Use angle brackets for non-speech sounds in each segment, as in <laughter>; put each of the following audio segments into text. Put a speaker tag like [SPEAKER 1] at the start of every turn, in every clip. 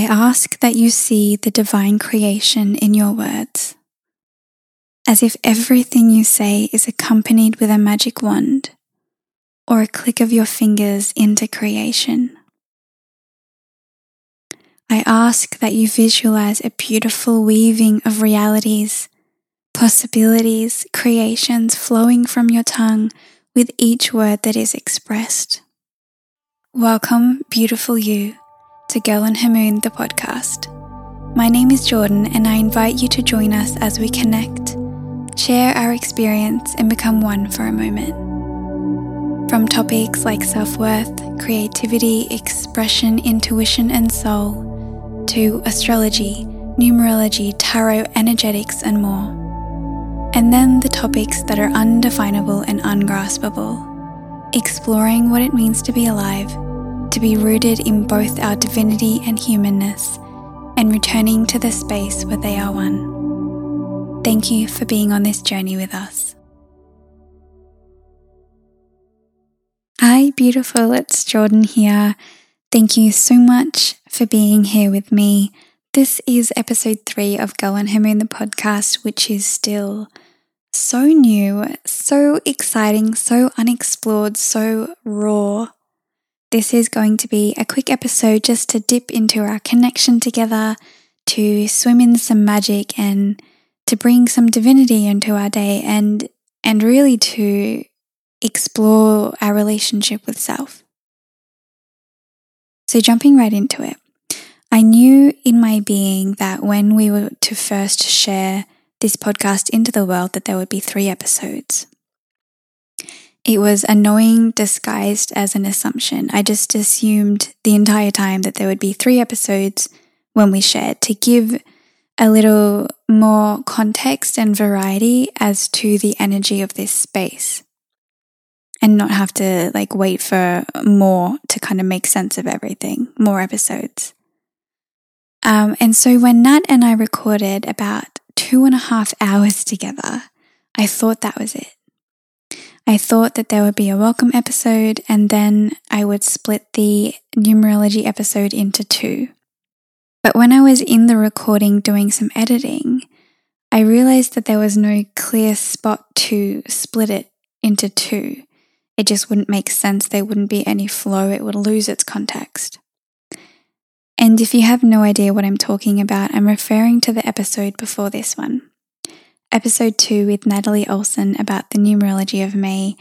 [SPEAKER 1] I ask that you see the divine creation in your words, as if everything you say is accompanied with a magic wand or a click of your fingers into creation. I ask that you visualize a beautiful weaving of realities, possibilities, creations flowing from your tongue with each word that is expressed. Welcome, beautiful you, to Girl and Her Moon, the podcast. My name is Jordane, and I invite you to join us as we connect, share our experience, and become one for a moment. From topics like self worth, creativity, expression, intuition, and soul, to astrology, numerology, tarot, energetics, and more. And then the topics that are undefinable and ungraspable, exploring what it means to be alive, to be rooted in both our divinity and humanness, and returning to the space where they are one. Thank you for being on this journey with us. Hi, beautiful. It's Jordane here. Thank you so much for being here with me. This is episode three of Girl and Her Moon, the podcast, which is still so new, so exciting, so unexplored, so raw. This is going to be a quick episode just to dip into our connection together, to swim in some magic and to bring some divinity into our day and and really to explore our relationship with self. So, jumping right into it, I knew in my being that when we were to first share this podcast into the world, that there would be three episodes. It was a knowing disguised as an assumption. I just assumed the entire time that there would be three episodes when we shared to give a little more context and variety as to the energy of this space and not have to like wait for more to kind of make sense of everything, more episodes. Um, and so when Nat and I recorded about two and a half hours together, I thought that was it. I thought that there would be a welcome episode and then I would split the numerology episode into two. But when I was in the recording doing some editing, I realized that there was no clear spot to split it into two it just wouldn't make sense. There wouldn't be any flow. It would lose its context. And if you have no idea what I'm talking about, I'm referring to the episode before this one. Episode 2 with Natalie Olson about the numerology of May,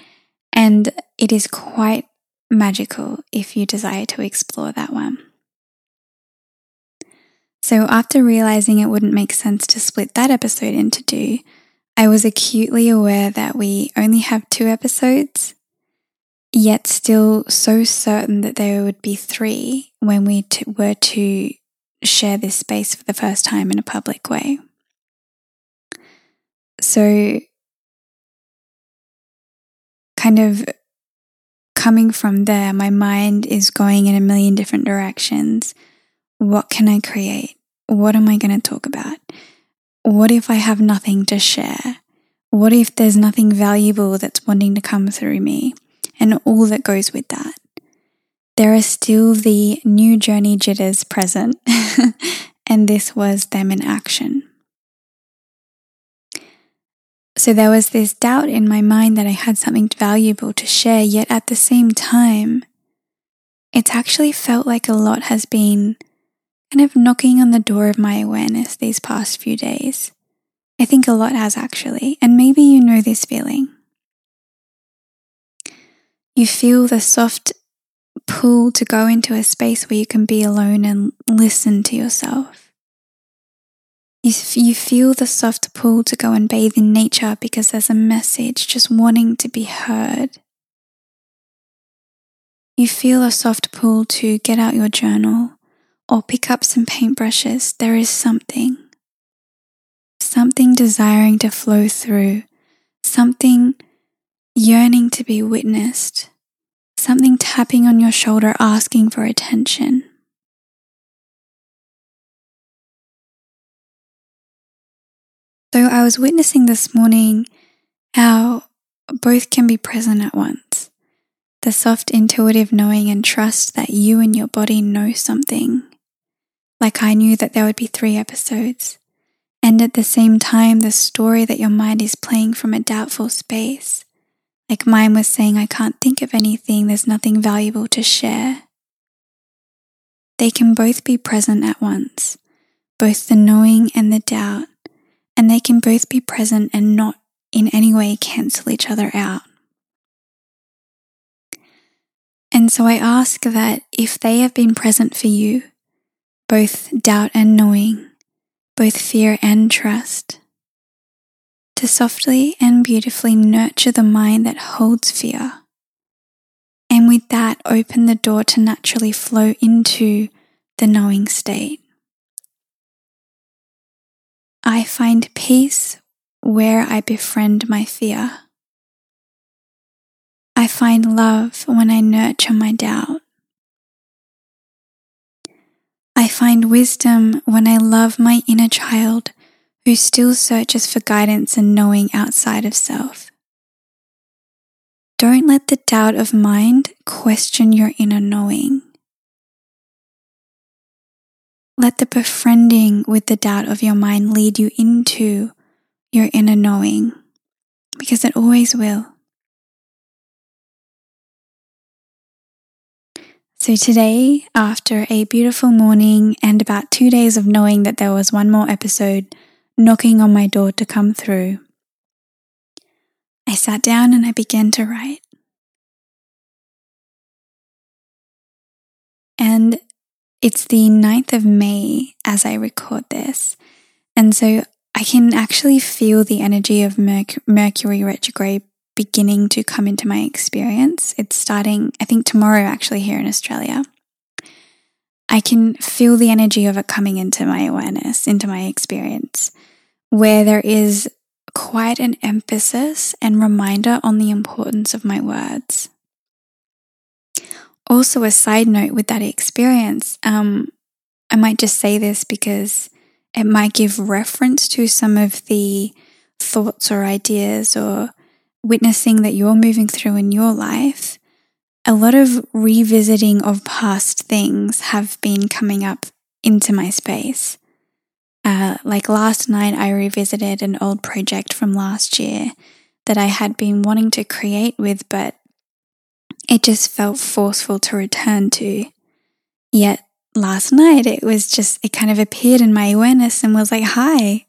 [SPEAKER 1] and it is quite magical if you desire to explore that one. So, after realizing it wouldn't make sense to split that episode into two, I was acutely aware that we only have two episodes yet still so certain that there would be three when we t- were to share this space for the first time in a public way. So, kind of coming from there, my mind is going in a million different directions. What can I create? What am I going to talk about? What if I have nothing to share? What if there's nothing valuable that's wanting to come through me? and all that goes with that. There are still the new journey jitters present, <laughs> and this was them in action. So there was this doubt in my mind that I had something valuable to share, yet at the same time, it's actually felt like a lot has been kind of knocking on the door of my awareness these past few days. I think a lot has actually, and maybe you know this feeling. You feel the soft pull to go into a space where you can be alone and listen to yourself. You, you feel the soft pull to go and bathe in nature because there's a message just wanting to be heard. You feel a soft pull to get out your journal or pick up some paintbrushes. There is something, something desiring to flow through, something yearning to be witnessed, something tapping on your shoulder asking for attention. Was witnessing this morning how both can be present at once. The soft intuitive knowing and trust that you and your body know something. like I knew that there would be three episodes. And at the same time, the story that your mind is playing from a doubtful space. Like mine was saying, I can't think of anything, there's nothing valuable to share. They can both be present at once, both the knowing and the doubt, and they can both be present and not in any way cancel each other out. And so I ask that if they have been present for you, both doubt and knowing, both fear and trust, to softly and beautifully nurture the mind that holds fear. And with that, open the door to naturally flow into the knowing state. I find peace where I befriend my fear. I find love when I nurture my doubt. I find wisdom when I love my inner child who still searches for guidance and knowing outside of self. Don't let the doubt of mind question your inner knowing. Let the befriending with the doubt of your mind lead you into your inner knowing, because it always will. So, today, after a beautiful morning and about two days of knowing that there was one more episode knocking on my door to come through, I sat down and I began to write. And it's the 9th of May as I record this. And so I can actually feel the energy of Merc- Mercury retrograde beginning to come into my experience. It's starting, I think, tomorrow actually here in Australia. I can feel the energy of it coming into my awareness, into my experience, where there is quite an emphasis and reminder on the importance of my words. Also, a side note with that experience, um, I might just say this because it might give reference to some of the thoughts or ideas or witnessing that you're moving through in your life, a lot of revisiting of past things have been coming up into my space. Uh, like last night, I revisited an old project from last year that I had been wanting to create with, but it just felt forceful to return to. Yet last night, it was just, it kind of appeared in my awareness and was like, hi,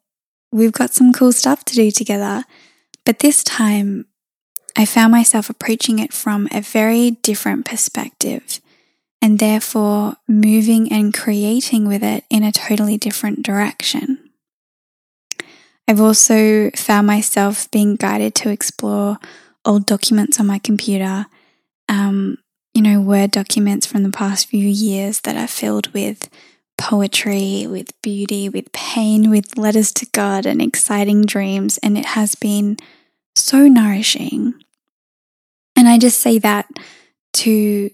[SPEAKER 1] we've got some cool stuff to do together. But this time, I found myself approaching it from a very different perspective and therefore moving and creating with it in a totally different direction. I've also found myself being guided to explore old documents on my computer, um, you know, Word documents from the past few years that are filled with poetry, with beauty, with pain, with letters to God and exciting dreams. And it has been so nourishing. And I just say that to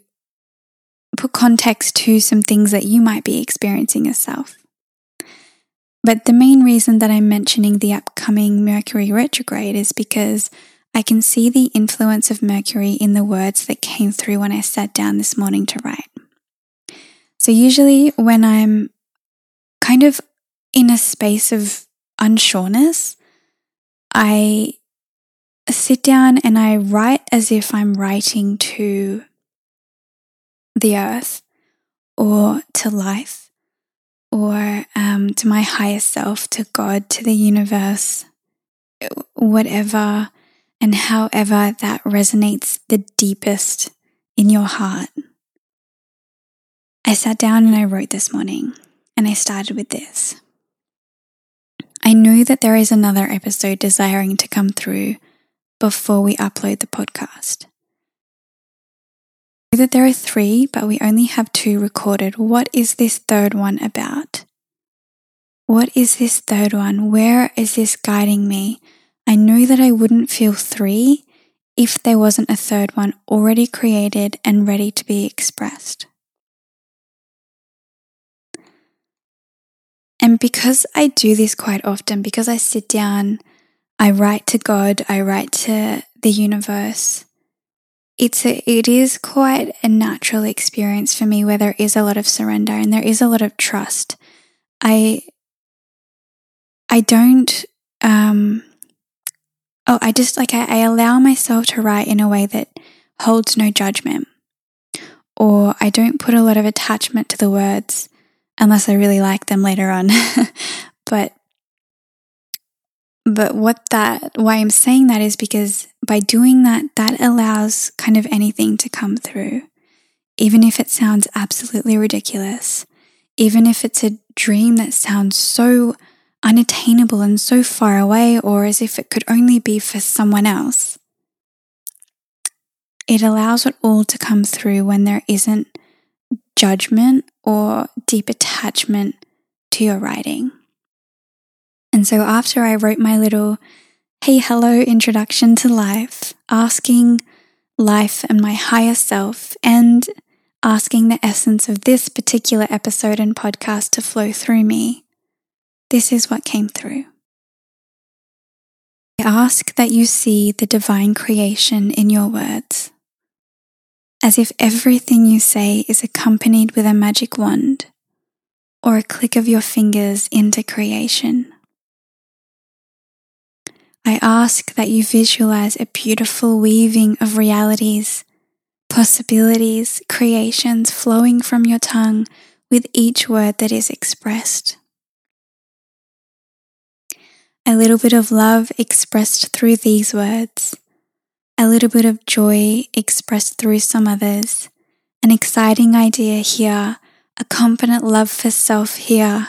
[SPEAKER 1] put context to some things that you might be experiencing yourself. But the main reason that I'm mentioning the upcoming Mercury retrograde is because I can see the influence of Mercury in the words that came through when I sat down this morning to write. So, usually, when I'm kind of in a space of unsureness, I sit down and I write as if I'm writing to the earth or to life or um, to my higher self, to God, to the universe, whatever and however that resonates the deepest in your heart. I sat down and I wrote this morning and I started with this. I know that there is another episode desiring to come through before we upload the podcast. Know That there are three, but we only have two recorded. What is this third one about? What is this third one? Where is this guiding me? I know that I wouldn't feel three if there wasn't a third one already created and ready to be expressed. And because I do this quite often, because I sit down I write to God, I write to the universe. It's a, it is quite a natural experience for me where there is a lot of surrender and there is a lot of trust I I don't um oh I just like I, I allow myself to write in a way that holds no judgment. Or I don't put a lot of attachment to the words unless I really like them later on. <laughs> but but what that why I'm saying that is because by doing that that allows kind of anything to come through. Even if it sounds absolutely ridiculous, even if it's a dream that sounds so unattainable and so far away or as if it could only be for someone else. It allows it all to come through when there isn't judgment or deep attachment to your writing. And so after I wrote my little hey, hello introduction to life, asking life and my higher self and asking the essence of this particular episode and podcast to flow through me, this is what came through. I ask that you see the divine creation in your words as if everything you say is accompanied with a magic wand or a click of your fingers into creation. I ask that you visualize a beautiful weaving of realities, possibilities, creations flowing from your tongue with each word that is expressed. A little bit of love expressed through these words. A little bit of joy expressed through some others, an exciting idea here, a confident love for self here.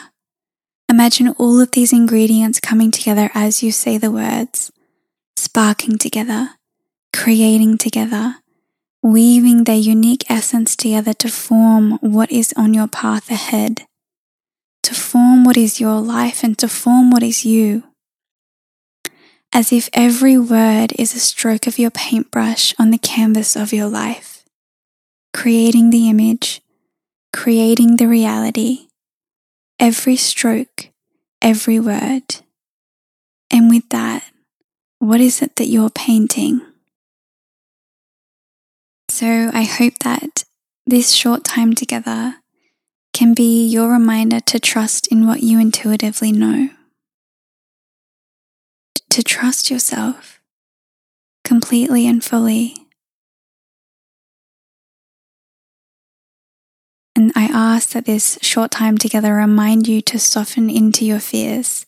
[SPEAKER 1] Imagine all of these ingredients coming together as you say the words, sparking together, creating together, weaving their unique essence together to form what is on your path ahead, to form what is your life and to form what is you as if every word is a stroke of your paintbrush on the canvas of your life, creating the image, creating the reality, every stroke, every word. And with that, what is it that you're painting? So I hope that this short time together can be your reminder to trust in what you intuitively know to trust yourself completely and fully. And I ask that this short time together remind you to soften into your fears,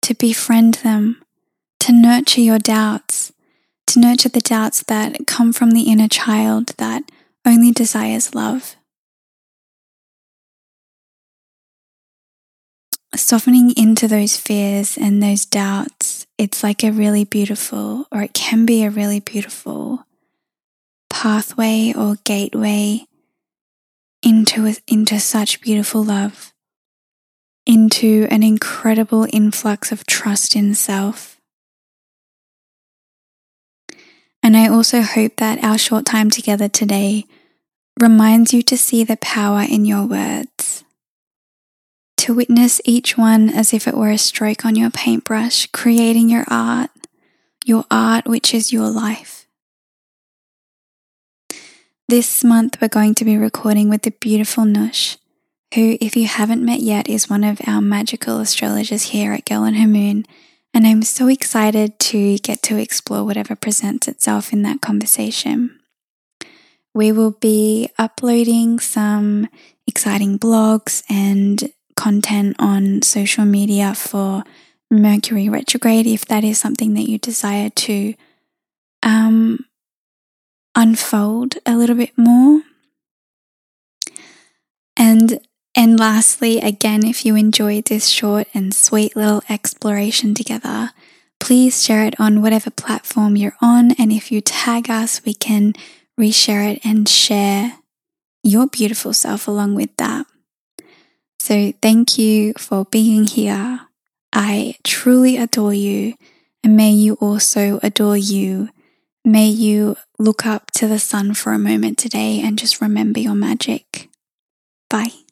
[SPEAKER 1] to befriend them, to nurture your doubts, to nurture the doubts that come from the inner child that only desires love. softening into those fears and those doubts, it's like a really beautiful, or it can be a really beautiful pathway or gateway into, into such beautiful love, into an incredible influx of trust in self. And I also hope that our short time together today reminds you to see the power in your words to witness each one as if it were a stroke on your paintbrush, creating your art, your art which is your life. This month, we're going to be recording with the beautiful Nush, who, if you haven't met yet, is one of our magical astrologers here at Girl and Her Moon. And I'm so excited to get to explore whatever presents itself in that conversation. We will be uploading some exciting blogs and content on social media for Mercury retrograde if that is something that you desire to um, unfold a little bit more. And and lastly, again, if you enjoyed this short and sweet little exploration together, please share it on whatever platform you're on. And if you tag us, we can reshare it and share your beautiful self along with that. So thank you for being here. I truly adore you, and may you also adore you. May you look up to the sun for a moment today and just remember your magic. Bye.